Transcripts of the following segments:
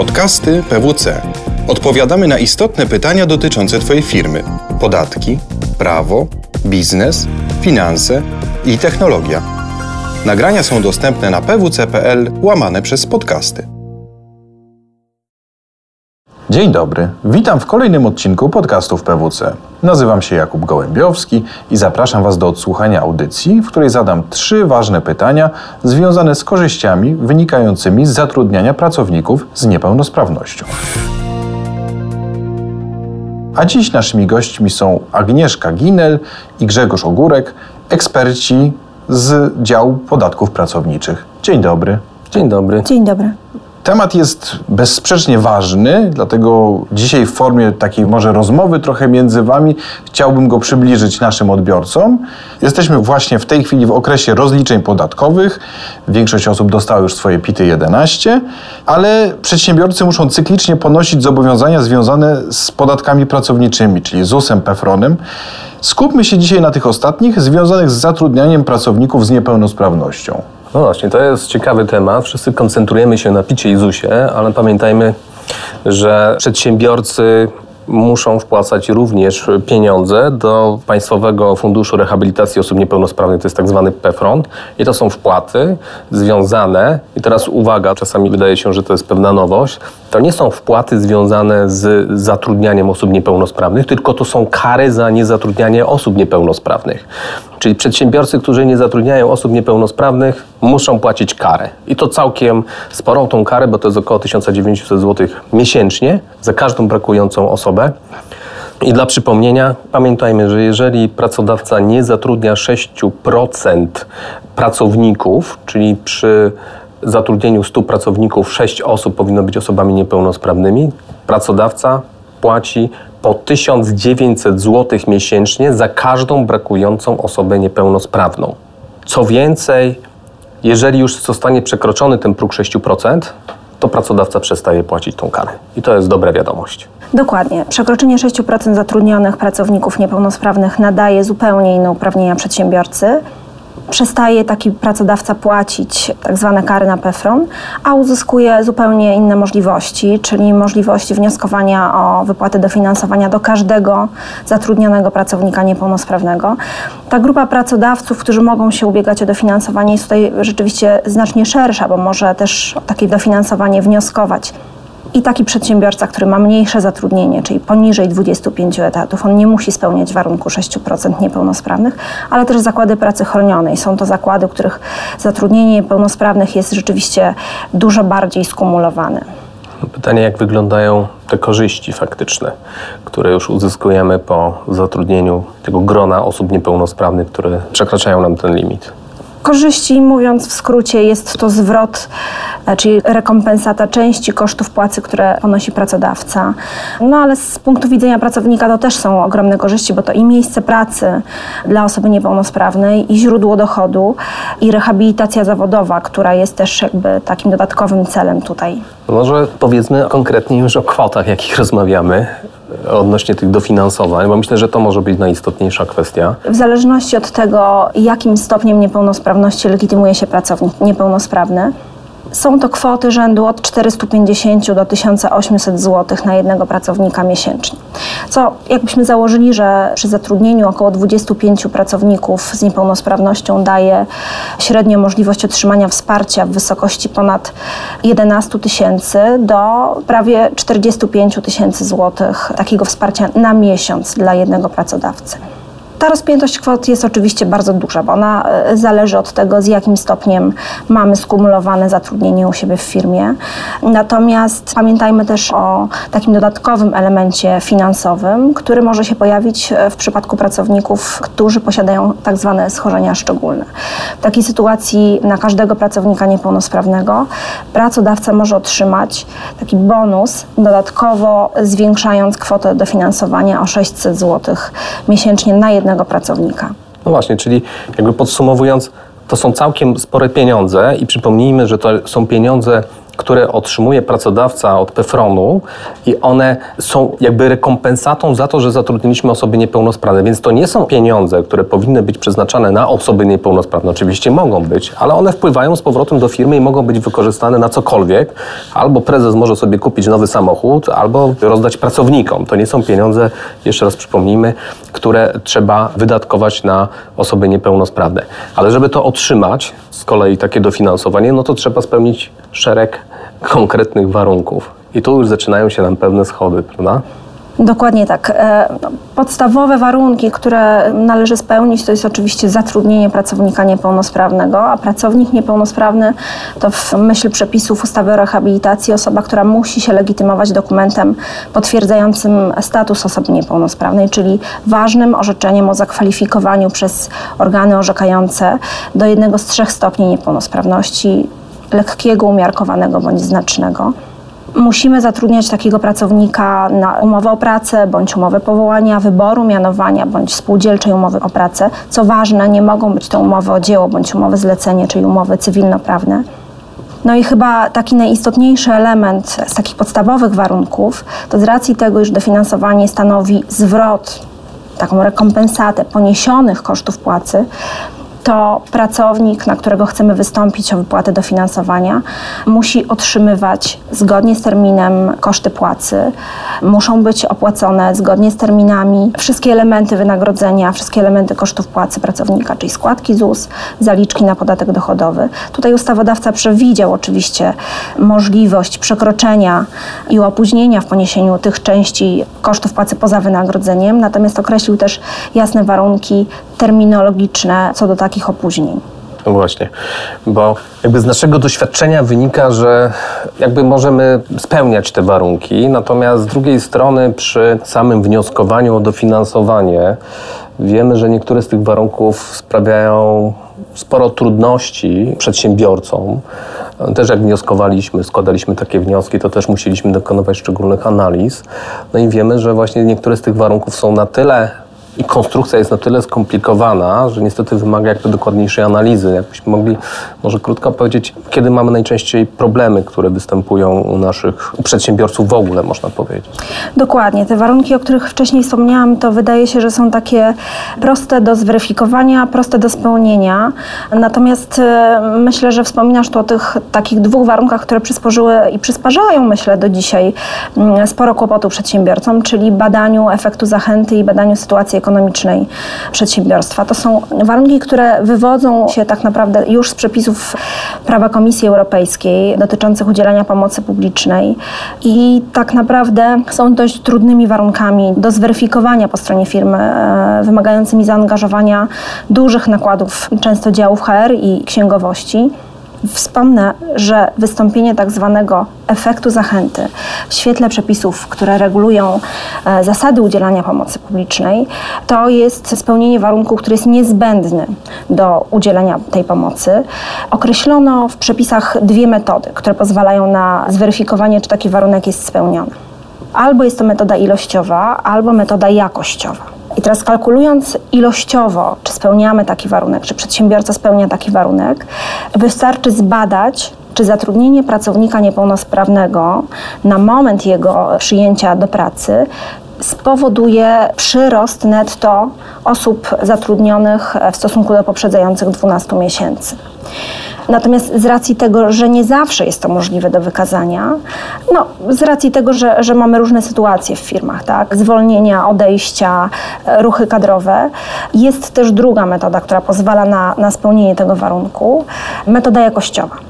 Podcasty PWC. Odpowiadamy na istotne pytania dotyczące Twojej firmy: podatki, prawo, biznes, finanse i technologia. Nagrania są dostępne na pwc.pl łamane przez podcasty. Dzień dobry, witam w kolejnym odcinku podcastów PWC. Nazywam się Jakub Gołębiowski i zapraszam Was do odsłuchania audycji, w której zadam trzy ważne pytania związane z korzyściami wynikającymi z zatrudniania pracowników z niepełnosprawnością. A dziś naszymi gośćmi są Agnieszka Ginel i Grzegorz Ogórek, eksperci z działu podatków pracowniczych. Dzień dobry. Dzień dobry. Dzień dobry. Temat jest bezsprzecznie ważny, dlatego dzisiaj w formie takiej może rozmowy trochę między Wami chciałbym go przybliżyć naszym odbiorcom. Jesteśmy właśnie w tej chwili w okresie rozliczeń podatkowych. Większość osób dostała już swoje PIT 11, ale przedsiębiorcy muszą cyklicznie ponosić zobowiązania związane z podatkami pracowniczymi, czyli ZUS-em, PEFRON-em. Skupmy się dzisiaj na tych ostatnich, związanych z zatrudnianiem pracowników z niepełnosprawnością. No właśnie, to jest ciekawy temat. Wszyscy koncentrujemy się na picie i ZUSie, ale pamiętajmy, że przedsiębiorcy muszą wpłacać również pieniądze do Państwowego Funduszu Rehabilitacji Osób Niepełnosprawnych, to jest tak zwany PEFRON i to są wpłaty związane, i teraz uwaga, czasami wydaje się, że to jest pewna nowość, to nie są wpłaty związane z zatrudnianiem osób niepełnosprawnych, tylko to są kary za niezatrudnianie osób niepełnosprawnych. Czyli przedsiębiorcy, którzy nie zatrudniają osób niepełnosprawnych, muszą płacić karę. I to całkiem sporą tą karę, bo to jest około 1900 zł miesięcznie za każdą brakującą osobę. I dla przypomnienia, pamiętajmy, że jeżeli pracodawca nie zatrudnia 6% pracowników, czyli przy zatrudnieniu 100 pracowników 6 osób powinno być osobami niepełnosprawnymi, pracodawca płaci po 1900 zł miesięcznie za każdą brakującą osobę niepełnosprawną. Co więcej, jeżeli już zostanie przekroczony ten próg 6%, to pracodawca przestaje płacić tą karę. I to jest dobra wiadomość. Dokładnie. Przekroczenie 6% zatrudnionych pracowników niepełnosprawnych nadaje zupełnie inne uprawnienia przedsiębiorcy przestaje taki pracodawca płacić tak zwane kary na PEFRON, a uzyskuje zupełnie inne możliwości, czyli możliwość wnioskowania o wypłatę dofinansowania do każdego zatrudnionego pracownika niepełnosprawnego. Ta grupa pracodawców, którzy mogą się ubiegać o dofinansowanie jest tutaj rzeczywiście znacznie szersza, bo może też o takie dofinansowanie wnioskować i taki przedsiębiorca, który ma mniejsze zatrudnienie, czyli poniżej 25 etatów, on nie musi spełniać warunku 6% niepełnosprawnych, ale też zakłady pracy chronionej. Są to zakłady, w których zatrudnienie niepełnosprawnych jest rzeczywiście dużo bardziej skumulowane. No, pytanie, jak wyglądają te korzyści faktyczne, które już uzyskujemy po zatrudnieniu tego grona osób niepełnosprawnych, które przekraczają nam ten limit? Korzyści, mówiąc w skrócie, jest to zwrot, e, czyli rekompensata części kosztów płacy, które ponosi pracodawca. No ale z punktu widzenia pracownika to też są ogromne korzyści, bo to i miejsce pracy dla osoby niepełnosprawnej, i źródło dochodu, i rehabilitacja zawodowa, która jest też jakby takim dodatkowym celem tutaj. Może powiedzmy konkretnie już o kwotach, jakich rozmawiamy odnośnie tych dofinansowań, bo myślę, że to może być najistotniejsza kwestia. W zależności od tego, jakim stopniem niepełnosprawności legitymuje się pracownik niepełnosprawny, są to kwoty rzędu od 450 do 1800 zł na jednego pracownika miesięcznie. Co jakbyśmy założyli, że przy zatrudnieniu około 25 pracowników z niepełnosprawnością daje średnio możliwość otrzymania wsparcia w wysokości ponad 11 tysięcy do prawie 45 tysięcy złotych takiego wsparcia na miesiąc dla jednego pracodawcy. Ta rozpiętość kwot jest oczywiście bardzo duża, bo ona e, zależy od tego, z jakim stopniem mamy skumulowane zatrudnienie u siebie w firmie. Natomiast pamiętajmy też o takim dodatkowym elemencie finansowym, który może się pojawić e, w przypadku pracowników, którzy posiadają tak zwane schorzenia szczególne. W takiej sytuacji na każdego pracownika niepełnosprawnego pracodawca może otrzymać taki bonus, dodatkowo zwiększając kwotę dofinansowania o 600 zł miesięcznie na jednego jednego pracownika. No właśnie, czyli jakby podsumowując, to są całkiem spore pieniądze i przypomnijmy, że to są pieniądze, które otrzymuje pracodawca od PFRON-u i one są jakby rekompensatą za to, że zatrudniliśmy osoby niepełnosprawne. Więc to nie są pieniądze, które powinny być przeznaczane na osoby niepełnosprawne. Oczywiście mogą być, ale one wpływają z powrotem do firmy i mogą być wykorzystane na cokolwiek. Albo prezes może sobie kupić nowy samochód, albo rozdać pracownikom. To nie są pieniądze, jeszcze raz przypomnijmy, które trzeba wydatkować na osoby niepełnosprawne. Ale żeby to otrzymać, z kolei takie dofinansowanie, no to trzeba spełnić szereg konkretnych warunków. I tu już zaczynają się nam pewne schody, prawda? Dokładnie tak. E, podstawowe warunki, które należy spełnić, to jest oczywiście zatrudnienie pracownika niepełnosprawnego, a pracownik niepełnosprawny to w myśl przepisów ustawy o rehabilitacji osoba, która musi się legitymować dokumentem potwierdzającym status osoby niepełnosprawnej, czyli ważnym orzeczeniem o zakwalifikowaniu przez organy orzekające do jednego z trzech stopni niepełnosprawności lekkiego, umiarkowanego bądź znacznego. Musimy zatrudniać takiego pracownika na umowę o pracę, bądź umowę powołania, wyboru, mianowania, bądź spółdzielczej umowy o pracę. Co ważne, nie mogą być to umowy o dzieło, bądź umowy zlecenie, czyli umowy cywilnoprawne. No i chyba taki najistotniejszy element z takich podstawowych warunków, to z racji tego, iż dofinansowanie stanowi zwrot, taką rekompensatę poniesionych kosztów płacy, to pracownik, na którego chcemy wystąpić o wypłatę dofinansowania, musi otrzymywać zgodnie z terminem koszty płacy, muszą być opłacone zgodnie z terminami wszystkie elementy wynagrodzenia, wszystkie elementy kosztów płacy pracownika, czyli składki ZUS, zaliczki na podatek dochodowy. Tutaj ustawodawca przewidział oczywiście możliwość przekroczenia i opóźnienia w poniesieniu tych części kosztów płacy poza wynagrodzeniem, natomiast określił też jasne warunki terminologiczne co do takich opóźnień. No właśnie, bo jakby z naszego doświadczenia wynika, że jakby możemy spełniać te warunki, natomiast z drugiej strony przy samym wnioskowaniu o dofinansowanie wiemy, że niektóre z tych warunków sprawiają sporo trudności przedsiębiorcom. Też jak wnioskowaliśmy, składaliśmy takie wnioski, to też musieliśmy dokonywać szczególnych analiz. No i wiemy, że właśnie niektóre z tych warunków są na tyle i konstrukcja jest na tyle skomplikowana, że niestety wymaga jakby dokładniejszej analizy. Jakbyśmy mogli może krótko powiedzieć, kiedy mamy najczęściej problemy, które występują u naszych przedsiębiorców w ogóle, można powiedzieć. Dokładnie. Te warunki, o których wcześniej wspomniałam, to wydaje się, że są takie proste do zweryfikowania, proste do spełnienia. Natomiast e, myślę, że wspominasz tu o tych takich dwóch warunkach, które przysporzyły i przysparzają, myślę, do dzisiaj mm, sporo kłopotu przedsiębiorcom, czyli badaniu efektu zachęty i badaniu sytuacji ekonomicznej przedsiębiorstwa. To są warunki, które wywodzą się tak naprawdę już z przepisów prawa Komisji Europejskiej dotyczących udzielania pomocy publicznej i tak naprawdę są dość trudnymi warunkami do zweryfikowania po stronie firmy, e, wymagającymi zaangażowania dużych nakładów, często działów HR i księgowości. Wspomnę, że wystąpienie tak zwanego efektu zachęty w świetle przepisów, które regulują e, zasady udzielania pomocy publicznej, to jest spełnienie warunku, który jest niezbędny do udzielenia tej pomocy. Określono w przepisach dwie metody, które pozwalają na zweryfikowanie, czy taki warunek jest spełniony. Albo jest to metoda ilościowa, albo metoda jakościowa. I teraz kalkulując ilościowo, czy spełniamy taki warunek, czy przedsiębiorca spełnia taki warunek, wystarczy zbadać, czy zatrudnienie pracownika niepełnosprawnego na moment jego przyjęcia do pracy spowoduje przyrost netto osób zatrudnionych w stosunku do poprzedzających 12 miesięcy. Natomiast z racji tego, że nie zawsze jest to możliwe do wykazania, no, z racji tego, że, że mamy różne sytuacje w firmach, tak, zwolnienia, odejścia, e, ruchy kadrowe, jest też druga metoda, która pozwala na, na spełnienie tego warunku, metoda jakościowa.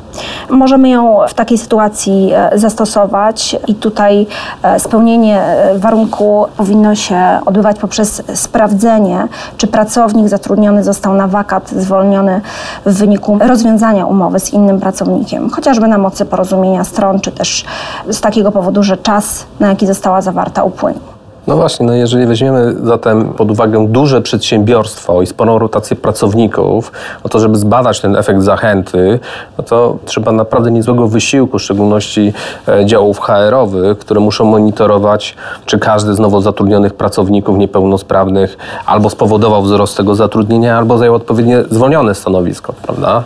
Możemy ją w takiej sytuacji e, zastosować i tutaj e, spełnienie e, warunku powinno się odbywać poprzez sprawdzenie, czy pracownik zatrudniony został na wakat zwolniony w wyniku rozwiązania umowy z innym pracownikiem, chociażby na mocy porozumienia stron, czy też z takiego powodu, że czas, na jaki została zawarta, upłynął. No właśnie, no jeżeli weźmiemy zatem pod uwagę duże przedsiębiorstwo i sporą rotację pracowników, no to żeby zbadać ten efekt zachęty, no to trzeba naprawdę niezłego wysiłku, w szczególności e, działów HR-owych, które muszą monitorować, czy każdy z nowo zatrudnionych pracowników niepełnosprawnych albo spowodował wzrost tego zatrudnienia, albo zajął odpowiednie zwolnione stanowisko, prawda?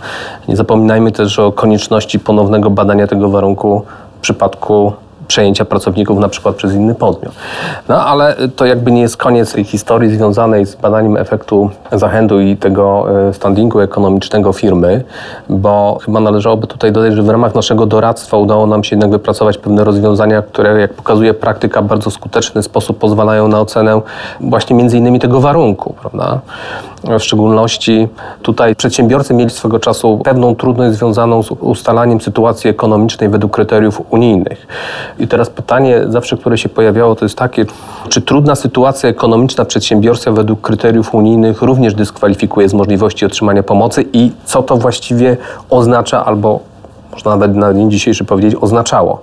Nie zapominajmy też o konieczności ponownego badania tego warunku w przypadku przejęcia pracowników na przykład przez inny podmiot. No ale to jakby nie jest koniec tej historii związanej z badaniem efektu zachętu i tego e, standingu ekonomicznego firmy, bo chyba należałoby tutaj dodać, że w ramach naszego doradztwa udało nam się jednak wypracować pewne rozwiązania, które jak pokazuje praktyka w bardzo skuteczny sposób pozwalają na ocenę właśnie między innymi tego warunku, prawda? W szczególności tutaj przedsiębiorcy mieli swego czasu pewną trudność związaną z ustalaniem sytuacji ekonomicznej według kryteriów unijnych. I teraz pytanie zawsze, które się pojawiało, to jest takie, czy trudna sytuacja ekonomiczna przedsiębiorstwa według kryteriów unijnych również dyskwalifikuje z możliwości otrzymania pomocy i co to właściwie oznacza albo można nawet na dzień dzisiejszy powiedzieć oznaczało?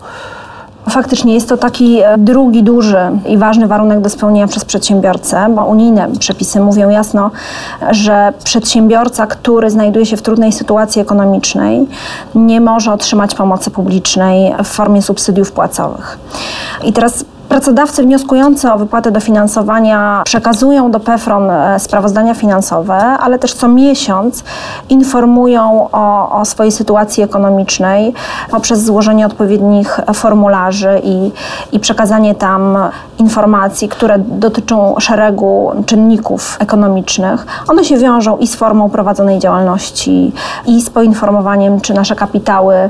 Faktycznie jest to taki e, drugi duży i ważny warunek do spełnienia przez przedsiębiorcę, bo unijne przepisy mówią jasno, że przedsiębiorca, który znajduje się w trudnej sytuacji ekonomicznej, nie może otrzymać pomocy publicznej w formie subsydiów płacowych. I teraz Pracodawcy wnioskujący o wypłatę dofinansowania przekazują do PEFRON e, sprawozdania finansowe, ale też co miesiąc informują o, o swojej sytuacji ekonomicznej poprzez złożenie odpowiednich formularzy i, i przekazanie tam informacji, które dotyczą szeregu czynników ekonomicznych. One się wiążą i z formą prowadzonej działalności, i z poinformowaniem, czy nasze kapitały e,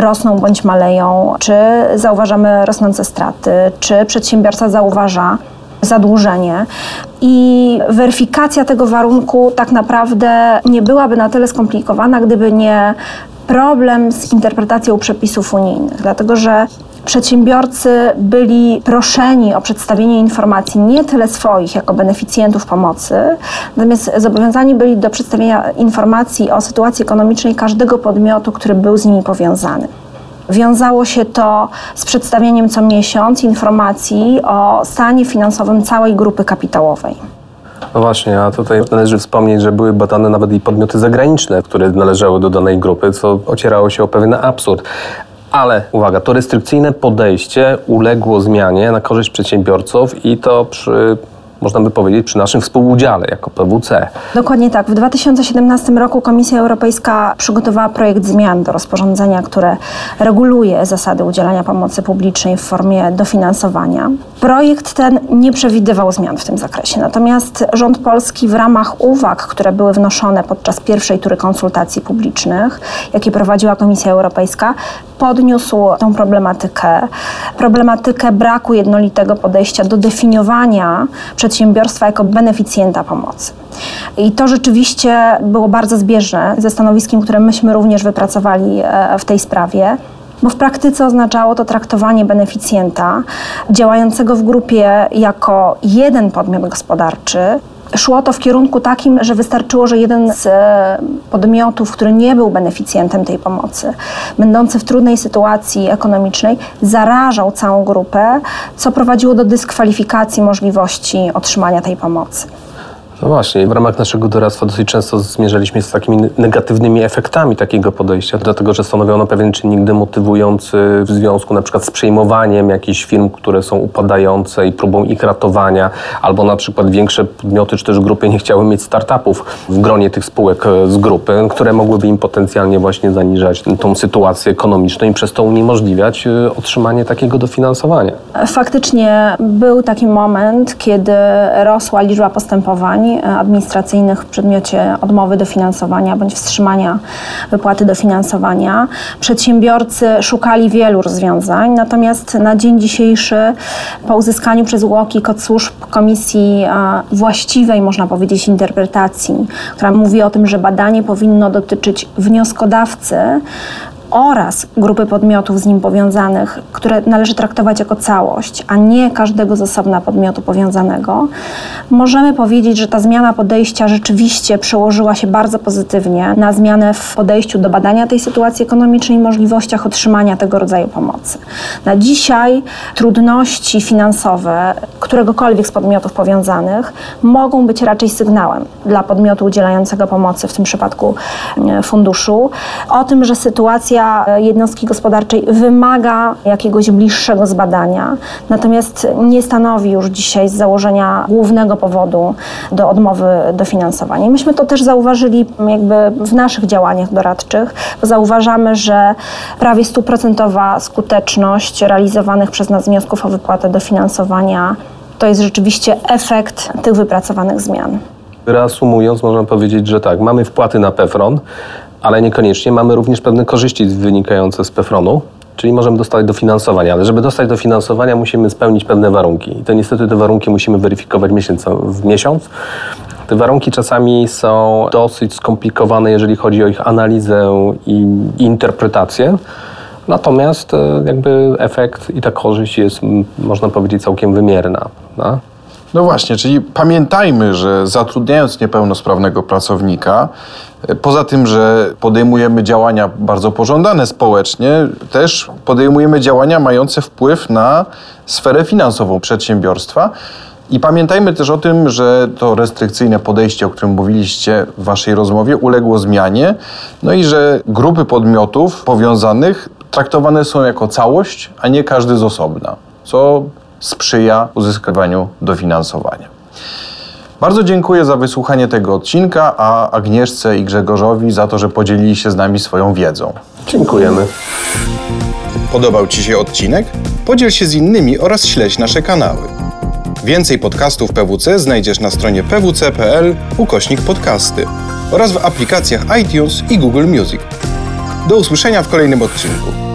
rosną bądź maleją, czy zauważamy rosnące straty, czy przedsiębiorca zauważa zadłużenie. I weryfikacja tego warunku tak naprawdę nie byłaby na tyle skomplikowana, gdyby nie problem z interpretacją przepisów unijnych, dlatego że przedsiębiorcy byli proszeni o przedstawienie informacji nie tyle swoich jako beneficjentów pomocy, natomiast zobowiązani byli do przedstawienia informacji o sytuacji ekonomicznej każdego podmiotu, który był z nimi powiązany. Wiązało się to z przedstawieniem co miesiąc informacji o stanie finansowym całej grupy kapitałowej. No właśnie, a tutaj należy wspomnieć, że były badane nawet i podmioty zagraniczne, które należały do danej grupy, co ocierało się o pewien absurd. Ale uwaga, to restrykcyjne podejście uległo zmianie na korzyść przedsiębiorców i to przy można by powiedzieć, przy naszym współudziale jako PWC. Dokładnie tak. W 2017 roku Komisja Europejska przygotowała projekt zmian do rozporządzenia, które reguluje zasady udzielania pomocy publicznej w formie dofinansowania. Projekt ten nie przewidywał zmian w tym zakresie, natomiast rząd polski w ramach uwag, które były wnoszone podczas pierwszej tury konsultacji publicznych, jakie prowadziła Komisja Europejska, podniósł tą problematykę, problematykę braku jednolitego podejścia do definiowania przedsiębiorstwa jako beneficjenta pomocy. I to rzeczywiście było bardzo zbieżne ze stanowiskiem, które myśmy również wypracowali e, w tej sprawie bo w praktyce oznaczało to traktowanie beneficjenta działającego w grupie jako jeden podmiot gospodarczy, Szło to w kierunku takim, że wystarczyło, że jeden z e, podmiotów, który nie był beneficjentem tej pomocy, będący w trudnej sytuacji ekonomicznej, zarażał całą grupę, co prowadziło do dyskwalifikacji możliwości otrzymania tej pomocy. No właśnie, w ramach naszego doradztwa dosyć często zmierzaliśmy z takimi negatywnymi efektami takiego podejścia, dlatego że stanowiono pewien czynnik demotywujący w związku na przykład z przejmowaniem jakichś firm, które są upadające i próbą ich ratowania, albo na przykład większe podmioty czy też grupy nie chciały mieć startupów w gronie tych spółek e, z grupy, które mogłyby im potencjalnie właśnie zaniżać tą sytuację ekonomiczną i przez to uniemożliwiać e, otrzymanie takiego dofinansowania. Faktycznie był taki moment, kiedy rosła liczba postępowań administracyjnych w przedmiocie odmowy dofinansowania bądź wstrzymania wypłaty dofinansowania. Przedsiębiorcy szukali wielu rozwiązań, natomiast na dzień dzisiejszy po uzyskaniu przez UOKiK od służb Komisji właściwej, można powiedzieć, interpretacji, która mówi o tym, że badanie powinno dotyczyć wnioskodawcy, oraz grupy podmiotów z nim powiązanych, które należy traktować jako całość, a nie każdego z osobna podmiotu powiązanego, możemy powiedzieć, że ta zmiana podejścia rzeczywiście przełożyła się bardzo pozytywnie na zmianę w podejściu do badania tej sytuacji ekonomicznej i możliwościach otrzymania tego rodzaju pomocy. Na dzisiaj trudności finansowe któregokolwiek z podmiotów powiązanych mogą być raczej sygnałem dla podmiotu udzielającego pomocy, w tym przypadku e, funduszu, o tym, że sytuacja jednostki gospodarczej wymaga jakiegoś bliższego zbadania, natomiast nie stanowi już dzisiaj z założenia głównego powodu do odmowy dofinansowania. Myśmy to też zauważyli jakby w naszych działaniach doradczych, zauważamy, że prawie stuprocentowa skuteczność realizowanych przez nas wniosków o wypłatę dofinansowania to jest rzeczywiście efekt tych wypracowanych zmian. Reasumując, można powiedzieć, że tak, mamy wpłaty na PEFRON, ale niekoniecznie mamy również pewne korzyści wynikające z PEFRONu, czyli możemy dostać dofinansowania, ale żeby dostać dofinansowania musimy spełnić pewne warunki i to niestety te warunki musimy weryfikować miesiąc w miesiąc. Te warunki czasami są dosyć skomplikowane, jeżeli chodzi o ich analizę i interpretację. Natomiast e, jakby efekt i ta korzyść jest, można powiedzieć, całkiem wymierna. Prawda? No właśnie, czyli pamiętajmy, że zatrudniając niepełnosprawnego pracownika, e, poza tym, że podejmujemy działania bardzo pożądane społecznie, też podejmujemy działania mające wpływ na sferę finansową przedsiębiorstwa. I pamiętajmy też o tym, że to restrykcyjne podejście, o którym mówiliście w Waszej rozmowie, uległo zmianie, no i że grupy podmiotów powiązanych traktowane są jako całość, a nie każdy z osobna, co sprzyja uzyskiwaniu dofinansowania. Bardzo dziękuję za wysłuchanie tego odcinka, a Agnieszce i Grzegorzowi za to, że podzielili się z nami swoją wiedzą. Dziękujemy. Podobał Ci się odcinek? Podziel się z innymi oraz śledź nasze kanały. Więcej podcastów PWC znajdziesz na stronie pwc.pl ukośnik podcasty oraz w aplikacjach iTunes i Google Music. Do usłyszenia w kolejnym odcinku.